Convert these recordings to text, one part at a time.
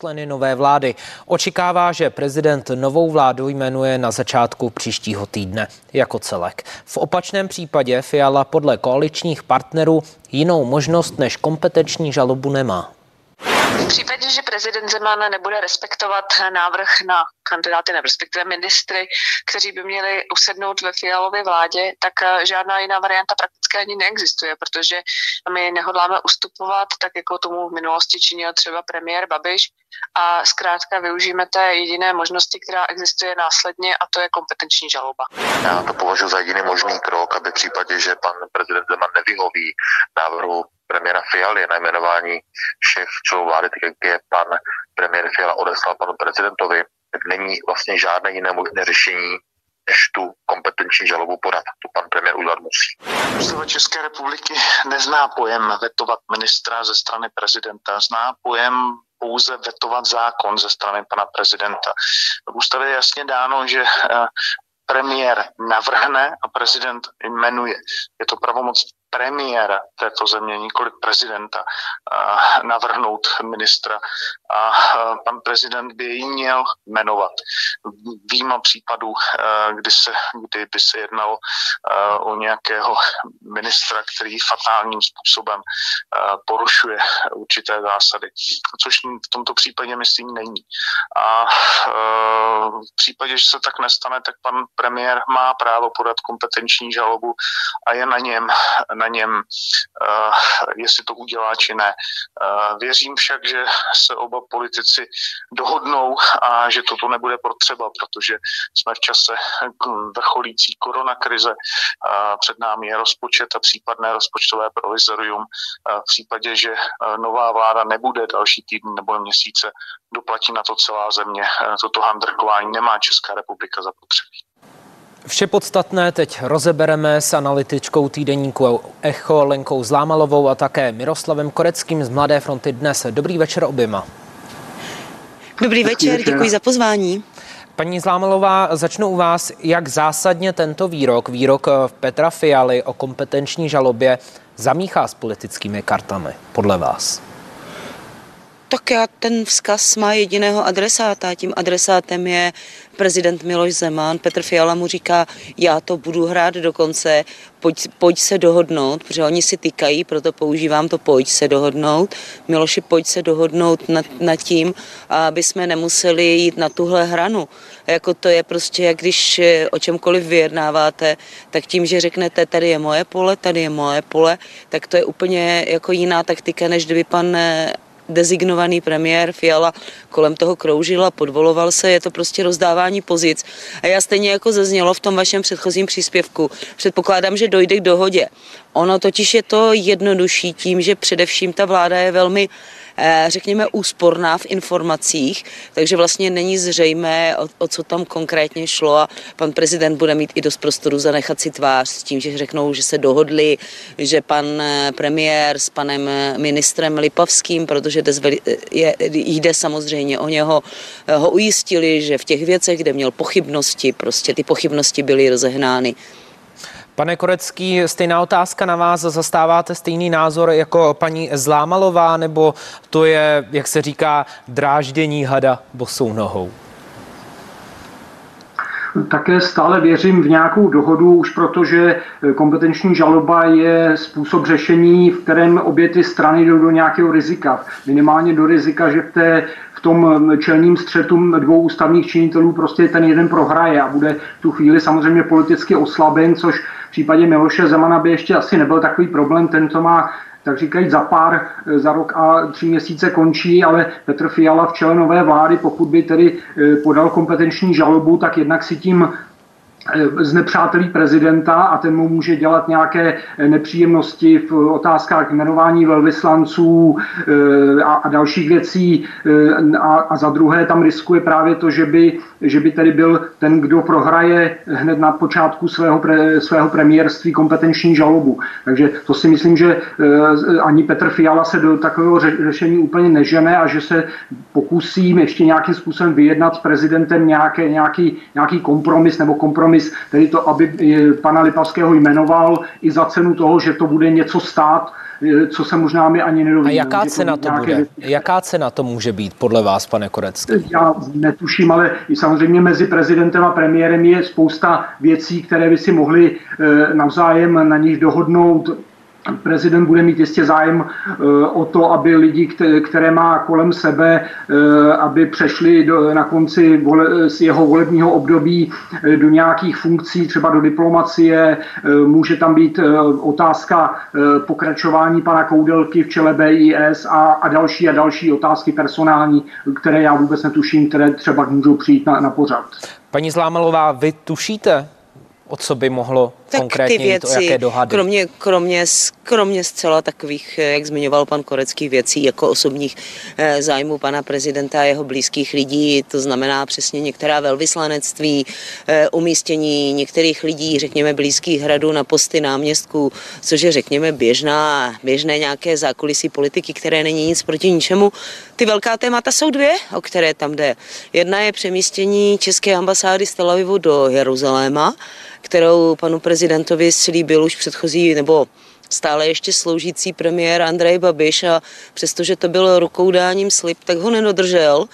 členy nové vlády. Očekává, že prezident novou vládu jmenuje na začátku příštího týdne jako celek. V opačném případě Fiala podle koaličních partnerů jinou možnost než kompetenční žalobu nemá. V případě, že prezident Zeman nebude respektovat návrh na kandidáty, nebo respektive ministry, kteří by měli usednout ve Fialově vládě, tak eh, žádná jiná varianta prakticky ani neexistuje, protože my nehodláme ustupovat, tak jako tomu v minulosti činil třeba premiér Babiš a zkrátka využijeme té jediné možnosti, která existuje následně a to je kompetenční žaloba. Já to považuji za jediný možný krok, aby v případě, že pan prezident Zeman nevyhoví návrhu premiéra Fialy na jmenování všech členů vlády, tak jak je pan premiér Fiala odeslal panu prezidentovi, tak není vlastně žádné jiné možné řešení, než tu kompetenční žalobu podat. Tu pan premiér udělat musí. Ústava České republiky nezná pojem vetovat ministra ze strany prezidenta, zná pojem pouze vetovat zákon ze strany pana prezidenta. V ústavě je jasně dáno, že eh, premiér navrhne a prezident jmenuje. Je to pravomoc premiéra této země, nikoli prezidenta, navrhnout ministra. A pan prezident by ji měl jmenovat. Výjima případů, kdy, se, kdy by se jednalo o nějakého ministra, který fatálním způsobem porušuje určité zásady, což v tomto případě myslím není. A v případě, že se tak nestane, tak pan premiér má právo podat kompetenční žalobu a je na něm, na něm, uh, jestli to udělá či ne. Uh, věřím však, že se oba politici dohodnou a že toto nebude potřeba, protože jsme v čase vrcholící koronakrize. Před námi je rozpočet a případné rozpočtové provizorium. Uh, v případě, že nová vláda nebude další týdny nebo měsíce, doplatí na to celá země. Toto handrkování nemá Česká republika zapotřebí. Vše podstatné teď rozebereme s analytičkou týdeníku Echo Lenkou Zlámalovou a také Miroslavem Koreckým z Mladé fronty dnes. Dobrý večer oběma. Dobrý večer, děkuji za pozvání. Paní Zlámalová, začnu u vás. Jak zásadně tento výrok, výrok Petra Fialy o kompetenční žalobě, zamíchá s politickými kartami podle vás? Tak já ten vzkaz má jediného adresáta. Tím adresátem je prezident Miloš Zeman. Petr Fiala mu říká, já to budu hrát do konce, pojď, pojď se dohodnout, protože oni si týkají, proto používám to pojď se dohodnout. Miloši, pojď se dohodnout nad, nad tím, aby jsme nemuseli jít na tuhle hranu. Jako to je prostě, jak když eh, o čemkoliv vyjednáváte, tak tím, že řeknete, tady je moje pole, tady je moje pole, tak to je úplně jako jiná taktika, než kdyby pan eh, dezignovaný premiér Fiala kolem toho kroužil a podvoloval se, je to prostě rozdávání pozic. A já stejně jako zaznělo v tom vašem předchozím příspěvku, předpokládám, že dojde k dohodě. Ono totiž je to jednodušší tím, že především ta vláda je velmi Eh, řekněme, úsporná v informacích, takže vlastně není zřejmé, o, o co tam konkrétně šlo a pan prezident bude mít i dost prostoru zanechat si tvář s tím, že řeknou, že se dohodli, že pan eh, premiér s panem eh, ministrem Lipavským, protože je, jde samozřejmě o něho, ho ujistili, že v těch věcech, kde měl pochybnosti, prostě ty pochybnosti byly rozehnány Pane Korecký, stejná otázka na vás. Zastáváte stejný názor jako paní Zlámalová, nebo to je, jak se říká, dráždění hada bosou nohou? Také stále věřím v nějakou dohodu, už protože kompetenční žaloba je způsob řešení, v kterém obě ty strany jdou do nějakého rizika. Minimálně do rizika, že v, té, v tom čelním střetu dvou ústavních činitelů prostě ten jeden prohraje a bude tu chvíli samozřejmě politicky oslaben, což v případě Miloše Zemana by ještě asi nebyl takový problém, ten, co má tak říkají za pár, za rok a tři měsíce končí, ale Petr Fiala v čele nové vlády, pokud by tedy eh, podal kompetenční žalobu, tak jednak si tím Eh, znepřátelí prezidenta a ten mu může dělat nějaké nepříjemnosti v otázkách jmenování velvyslanců a, dalších věcí a, a za druhé tam riskuje právě to, že by, že by tedy byl ten, kdo prohraje hned na počátku svého, pre, svého premiérství kompetenční žalobu. Takže to si myslím, že ani Petr Fiala se do takového řešení úplně nežene a že se pokusí ještě nějakým způsobem vyjednat s prezidentem nějaké, nějaký, nějaký kompromis nebo kompromis tedy to, aby pana Lipavského jmenoval i za cenu toho, že to bude něco stát, co se možná mi ani nedovíme. A jaká cena to bude? Věci. Jaká cena to může být podle vás, pane Korecký? Já netuším, ale samozřejmě mezi prezidentem a premiérem je spousta věcí, které by si mohli navzájem na nich dohodnout Prezident bude mít jistě zájem eh, o to, aby lidi, které má kolem sebe, eh, aby přešli do, na konci vole, z jeho volebního období eh, do nějakých funkcí, třeba do diplomacie. Může tam být otázka pokračování pana Koudelky v čele BIS a, a další a další otázky personální, které já vůbec netuším, které třeba můžou přijít na, na pořad. Paní Zlámelová, vy tušíte, o co by mohlo tak konkrétně ty věci, to, jaké dohady? Kromě, kromě, kromě zcela takových, eh, jak zmiňoval pan Korecký, věcí jako osobních eh, zájmů pana prezidenta a jeho blízkých lidí, to znamená přesně některá velvyslanectví, eh, umístění některých lidí, řekněme, blízkých hradů na posty náměstků, což je, řekněme, běžná, běžné nějaké zákulisí politiky, které není nic proti ničemu. Ty velká témata jsou dvě, o které tam jde. Jedna je přemístění České ambasády z Tel Avivu do Jeruzaléma, kterou panu prezidentovi slíbil už předchozí nebo stále ještě sloužící premiér Andrej Babiš a přestože to byl rukoudáním slib, tak ho nedodržel.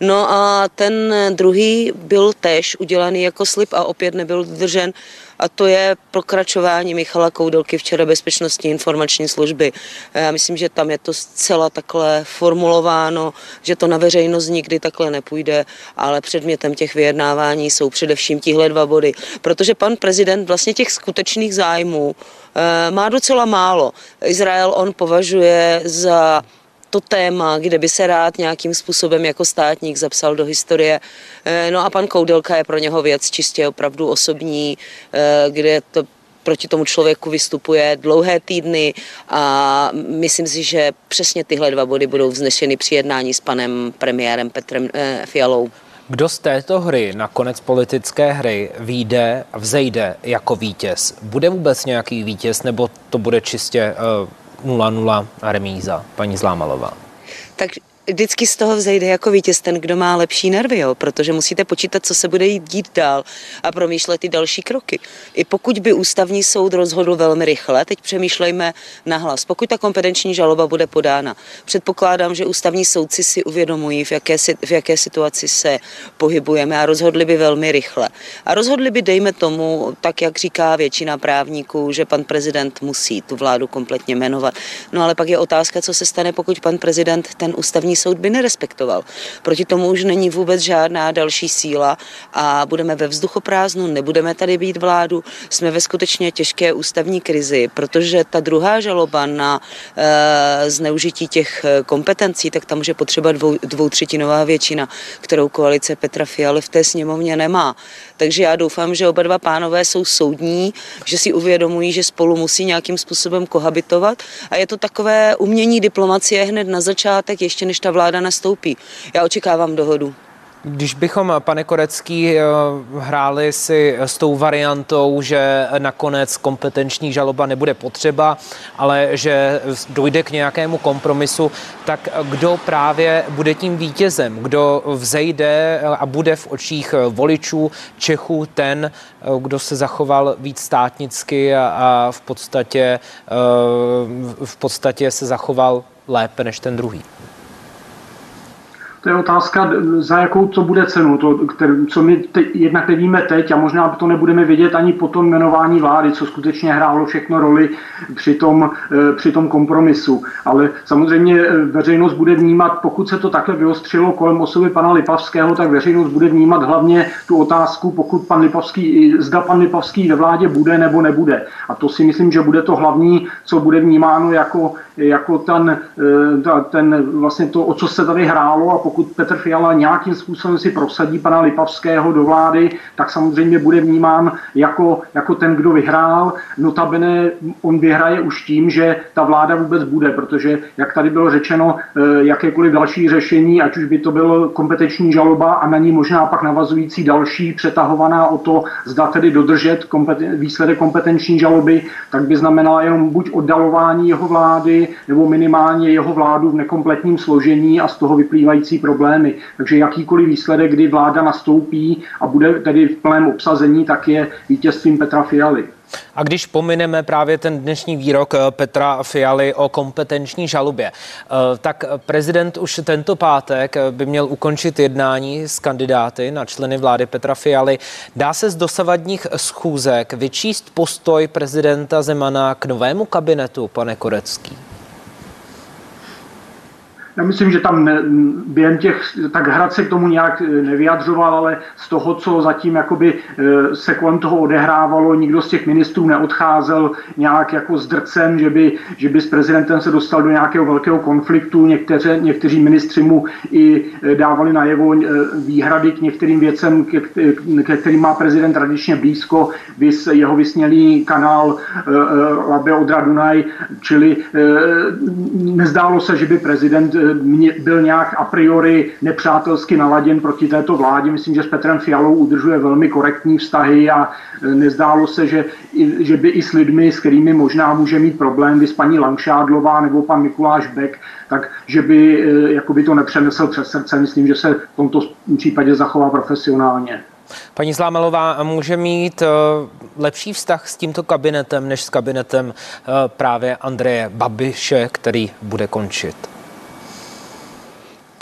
No a ten druhý byl tež udělaný jako slib a opět nebyl dodržen a to je pokračování Michala Koudelky včera bezpečnostní informační služby. Já myslím, že tam je to zcela takhle formulováno, že to na veřejnost nikdy takhle nepůjde, ale předmětem těch vyjednávání jsou především tihle dva body, protože pan prezident vlastně těch skutečných zájmů eh, má docela málo. Izrael on považuje za to téma, kde by se rád nějakým způsobem jako státník zapsal do historie. Eh, no a pan Koudelka je pro něho věc čistě opravdu osobní, eh, kde to proti tomu člověku vystupuje dlouhé týdny a myslím si, že přesně tyhle dva body budou vznešeny při jednání s panem premiérem Petrem eh, Fialou. Kdo z této hry, na konec politické hry, výjde a vzejde jako vítěz? Bude vůbec nějaký vítěz, nebo to bude čistě 0-0 remíza, paní Zlámalová. Tak vždycky z toho vzejde jako vítěz ten, kdo má lepší nervy, jo? protože musíte počítat, co se bude dít dál a promýšlet ty další kroky. I pokud by ústavní soud rozhodl velmi rychle, teď přemýšlejme nahlas, pokud ta kompetenční žaloba bude podána, předpokládám, že ústavní soudci si uvědomují, v jaké, v jaké situaci se pohybujeme a rozhodli by velmi rychle. A rozhodli by, dejme tomu, tak jak říká většina právníků, že pan prezident musí tu vládu kompletně jmenovat. No ale pak je otázka, co se stane, pokud pan prezident ten ústavní ústavní soud by nerespektoval. Proti tomu už není vůbec žádná další síla a budeme ve vzduchoprázdnu, nebudeme tady být vládu, jsme ve skutečně těžké ústavní krizi, protože ta druhá žaloba na e, zneužití těch eh, kompetencí, tak tam může potřeba dvou, dvoutřetinová většina, kterou koalice Petra Fialy v té sněmovně nemá. Takže já doufám, že oba dva pánové jsou soudní, že si uvědomují, že spolu musí nějakým způsobem kohabitovat a je to takové umění diplomacie hned na začátek, ještě než ta vláda nastoupí. Já očekávám dohodu. Když bychom, pane Korecký, eh, hráli si s tou variantou, že nakonec kompetenční žaloba nebude potřeba, ale že dojde k nějakému kompromisu, tak kdo právě bude tím vítězem? Kdo vzejde a bude v očích voličů Čechů ten, eh, kdo se zachoval víc státnicky a v podstatě, eh, v podstatě se zachoval lépe než ten druhý? To je otázka, za jakou to bude cenu, to, který, co my te, jednak nevíme teď a možná to nebudeme vědět ani po tom jmenování vlády, co skutečně hrálo všechno roli při tom, eh, při tom kompromisu. Ale samozřejmě eh, veřejnost bude vnímat, pokud se to takhle vyostřilo kolem osoby pana Lipavského, tak veřejnost bude vnímat hlavně tu otázku, pokud pan Lipavský, zda pan Lipavský ve vládě bude nebo nebude. A to si myslím, že bude to hlavní, co bude vnímáno jako, jako ten, eh, ten vlastně to, o co se tady hrálo a pokud Petr Fiala nějakým způsobem si prosadí pana Lipavského do vlády, tak samozřejmě bude vnímán jako, jako ten, kdo vyhrál. Notabene on vyhraje už tím, že ta vláda vůbec bude, protože, jak tady bylo řečeno, eh, jakékoliv další řešení, ať už by to byl kompetenční žaloba a na ní možná pak navazující další přetahovaná o to, zda tedy dodržet kompeten, výsledek kompetenční žaloby, tak by znamenala jenom buď oddalování jeho vlády, nebo minimálně jeho vládu v nekompletním složení a z toho vyplývající problémy. Takže jakýkoliv výsledek, kdy vláda nastoupí a bude tedy v plném obsazení, tak je vítězstvím Petra Fialy. A když pomineme právě ten dnešní výrok eh, Petra Fialy o kompetenční žalobě, eh, tak prezident už tento pátek eh, by měl ukončit jednání s kandidáty na členy vlády Petra Fialy. Dá se z dosavadních schůzek vyčíst postoj prezidenta Zemana k novému kabinetu, pane Korecký? Já myslím, že tam ne, během těch, tak Hrad se k tomu nějak eh, nevyjadřoval, ale z toho, co zatím jakoby eh, se kolem toho odehrávalo, nikdo z těch ministrů neodcházel nějak jako zdrcen, že by, že by s prezidentem se dostal do nějakého velkého konfliktu. Někteře, někteří ministři mu i eh, dávali najevo výhrady k některým věcem, ke, ke kterým má prezident tradičně blízko, vys, jeho vysnělý kanál Labe Odra Dunaj, čili nezdálo se, že by prezident byl nějak a priori nepřátelsky naladěn proti této vládě. Myslím, že s Petrem Fialou udržuje velmi korektní vztahy a e, nezdálo se, že, že by i s lidmi, s kterými možná může mít problém, vy s paní Langšádlová nebo pan Mikuláš Beck, tak že by e, jakoby to nepřenesl přes srdce. Myslím, že se v tomto případě zachová profesionálně. Paní Zlámelová může mít e, lepší vztah s tímto kabinetem než s kabinetem právě Andreje Babiše, který bude končit?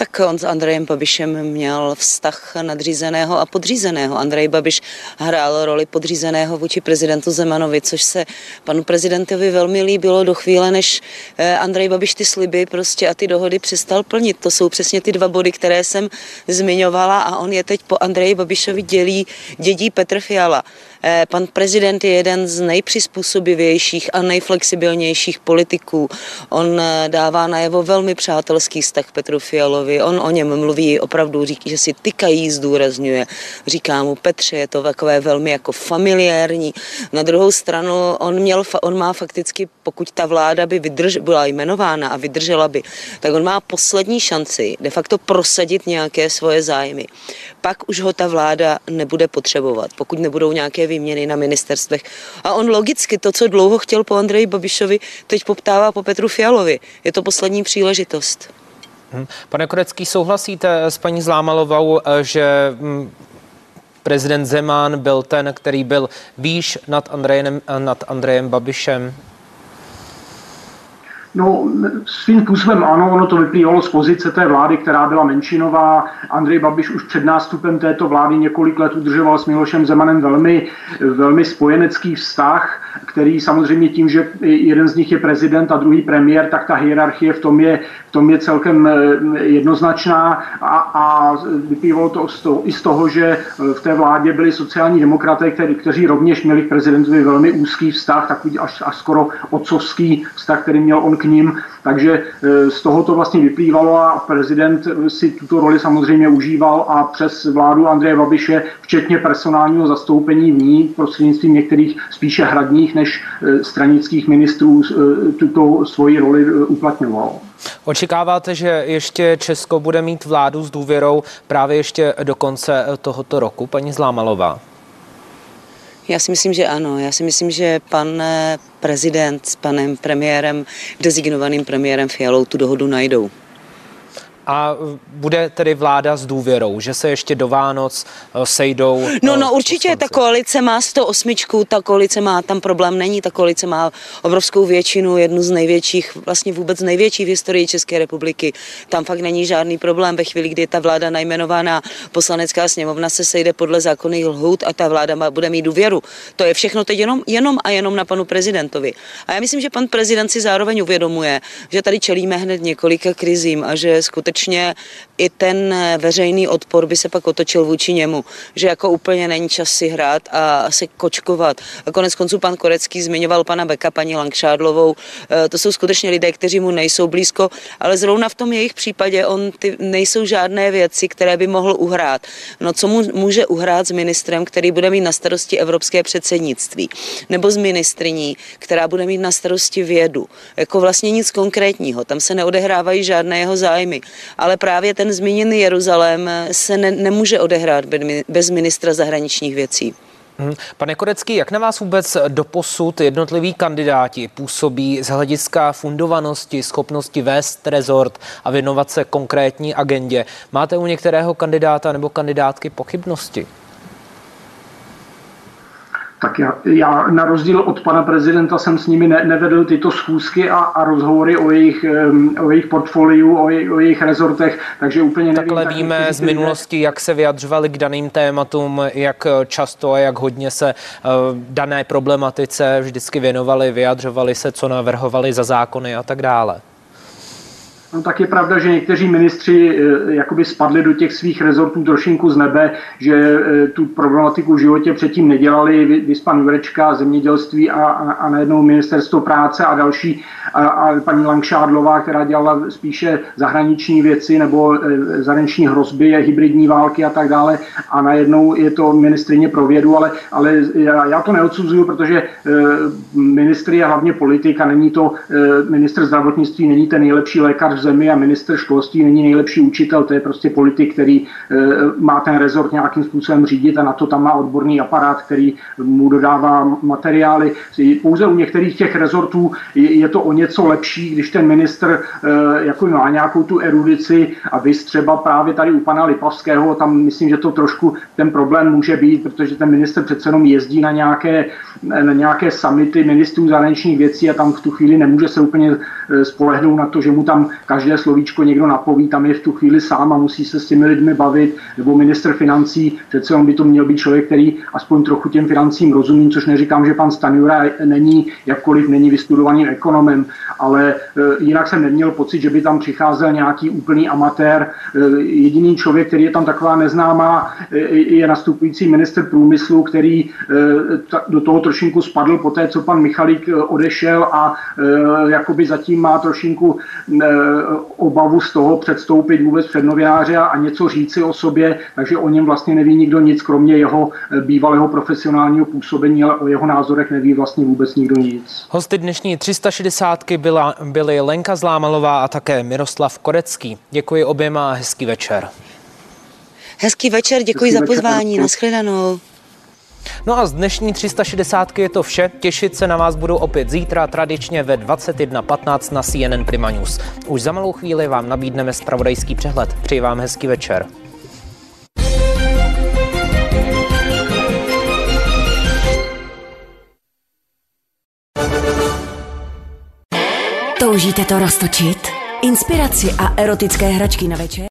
Tak on s Andrejem Babišem měl vztah nadřízeného a podřízeného. Andrej Babiš hrál roli podřízeného vůči prezidentu Zemanovi, což se panu prezidentovi velmi líbilo do chvíle, než eh, Andrej Babiš ty sliby prostě a ty dohody přestal plnit. To jsou přesně ty dva body, které jsem zmiňovala a on je teď po Andreji Babišovi dělí dědí Petr Fiala. Eh, pan prezident je jeden z nejpřizpůsobivějších a nejflexibilnějších politiků. On eh, dává najevo velmi přátelský vztah Petru Fialovi. On o něm mluví opravdu, říká, že si tykají, zdůrazňuje. Říká mu Petře, je to takové velmi jako familiární. Na druhou stranu on, měl, on má fakticky, pokud ta vláda by vydrž, byla jmenována a vydržela by, tak on má poslední šanci de facto prosadit nějaké svoje zájmy. Pak už ho ta vláda nebude potřebovat, pokud nebudou nějaké výměny na ministerstvech. A on logicky to, co dlouho chtěl po Andreji Babišovi, teď poptává po Petru Fialovi. Je to poslední příležitost. Hm. Pane Korecký, souhlasíte s paní Zlámalovou, eh, že hm, prezident Zeman byl ten, který byl výš nad Andrejem, nad Andrejem Babišem? No, svým způsobem ano, ono to vyplývalo z pozice té vlády, která byla menšinová. Andrej Babiš už před nástupem této vlády několik let udržoval s Milošem Zemanem velmi, velmi spojenecký vztah, který samozřejmě tím, že jeden z nich je prezident a druhý premiér, tak ta hierarchie v tom je, v tom je celkem eh, jednoznačná a, a vyplývalo to z toho, i z toho, že eh, v té vládě byli sociální demokraté, který, kteří rovněž měli k prezidentovi velmi úzký vztah, takový až, až skoro otcovský vztah, který měl on k ním, takže e, z toho to vlastně vyplývalo a prezident si tuto roli samozřejmě užíval a přes vládu Andreje Babiše, včetně personálního zastoupení v ní, prostřednictvím některých spíše hradních než e, stranických ministrů, e, tuto svoji roli uplatňoval. Očekáváte, že ještě Česko bude mít vládu s důvěrou právě ještě do konce tohoto roku, paní Zlámalová? Já si myslím, že ano. Já si myslím, že pan eh, prezident s panem premiérem, designovaným premiérem Fialou tu dohodu najdou. A bude tedy vláda s důvěrou, že se ještě do Vánoc eh, sejdou? No, no eh, určitě poslanci. ta koalice má 108, ta koalice má, tam problém není, ta koalice má obrovskou většinu, jednu z největších, vlastně vůbec největší v historii České republiky. Tam fakt není žádný problém. Ve chvíli, kdy ta vláda najmenovaná poslanecká sněmovna se sejde podle zákonných lhůt a ta vláda má, bude mít důvěru. To je všechno teď jenom, jenom a jenom na panu prezidentovi. A já myslím, že pan prezident si zároveň uvědomuje, že tady čelíme hned několika krizím a že skutečně skutečně i ten veřejný odpor by se pak otočil vůči němu, že jako úplně není čas si hrát a se kočkovat. A konec konců pan Korecký zmiňoval pana Beka, paní Langšádlovou, e, to jsou skutečně lidé, kteří mu nejsou blízko, ale zrovna v tom jejich případě on ty nejsou žádné věci, které by mohl uhrát. No co mu může uhrát s ministrem, který bude mít na starosti evropské předsednictví, nebo s ministriní, která bude mít na starosti vědu. Jako vlastně nic konkrétního, tam se neodehrávají žádné jeho zájmy ale právě ten zmíněný Jeruzalém se ne, nemůže odehrát bez ministra zahraničních věcí. Hmm. Pane Korecký, jak na vás vůbec doposud jednotliví kandidáti působí z hlediska fundovanosti, schopnosti vést rezort a věnovat se konkrétní agendě? Máte u některého kandidáta nebo kandidátky pochybnosti? Tak já, já na rozdíl od pana prezidenta jsem s nimi ne, nevedl tyto schůzky a, a rozhovory o jejich, o jejich portfoliu, o, jej, o jejich rezortech, takže úplně nevím. Takhle víme z minulosti, jak se vyjadřovali k daným tématům, jak často a jak hodně se uh, dané problematice vždycky věnovali, vyjadřovali se, co navrhovali za zákony a tak dále. No tak je pravda, že někteří ministři eh, jakoby spadli do těch svých rezortů trošinku z nebe, že eh, tu problematiku v životě předtím nedělali. Vyspan Jurečka, zemědělství a, a, a najednou ministerstvo práce a další a, a paní Langšádlová, která dělala spíše zahraniční věci nebo eh, zahraniční hrozby, hybridní války a tak dále a najednou je to ministrině pro vědu, ale, ale já, já to neodsuzuju, protože ministr je hlavně politik a není to minister zdravotnictví, není ten nejlepší lékař zemi a minister školství není nejlepší učitel, to je prostě politik, který eh, má ten rezort nějakým způsobem řídit a na to tam má odborný aparát, který mu dodává materiály. Pouze u některých těch rezortů je to o něco lepší, když ten minister eh, jako má nějakou tu erudici a vy třeba právě tady u pana Lipavského, tam myslím, že to trošku ten problém může být, protože ten minister přece jenom jezdí na nějaké, na nějaké samity ministrů zahraničních věcí a tam v tu chvíli nemůže se úplně eh, spolehnout na to, že mu tam každé slovíčko někdo napoví, tam je v tu chvíli sám a musí se s těmi lidmi bavit, nebo minister financí, přece on by to měl být člověk, který aspoň trochu těm financím rozumí, což neříkám, že pan Stanjura není, jakkoliv není vystudovaným ekonomem, ale e, jinak jsem neměl pocit, že by tam přicházel nějaký úplný amatér. E, jediný člověk, který je tam taková neznámá, e, je nastupující minister průmyslu, který do toho trošinku spadl po té, co pan Michalík odešel a jakoby zatím má trošinku obavu z toho předstoupit vůbec před novináře a, něco říci o sobě, takže o něm vlastně neví nikdo nic, kromě jeho eh, bývalého profesionálního působení, ale o jeho názorech neví vlastně vůbec nikdo nic. Hosty dnešní 360 byla, byly Lenka Zlámalová a také Miroslav Korecký. Děkuji oběma a hezký večer. Hezký večer, děkuji hezký za pozvání, nashledanou. No a z dnešní 360 je to vše. Těšit se na vás budou opět zítra, tradičně ve 21.15 na CNN Prima News. Už za malou chvíli vám nabídneme spravodajský přehled. Přeji vám hezký večer. Toužíte to roztočit? Inspiraci a erotické hračky na večer?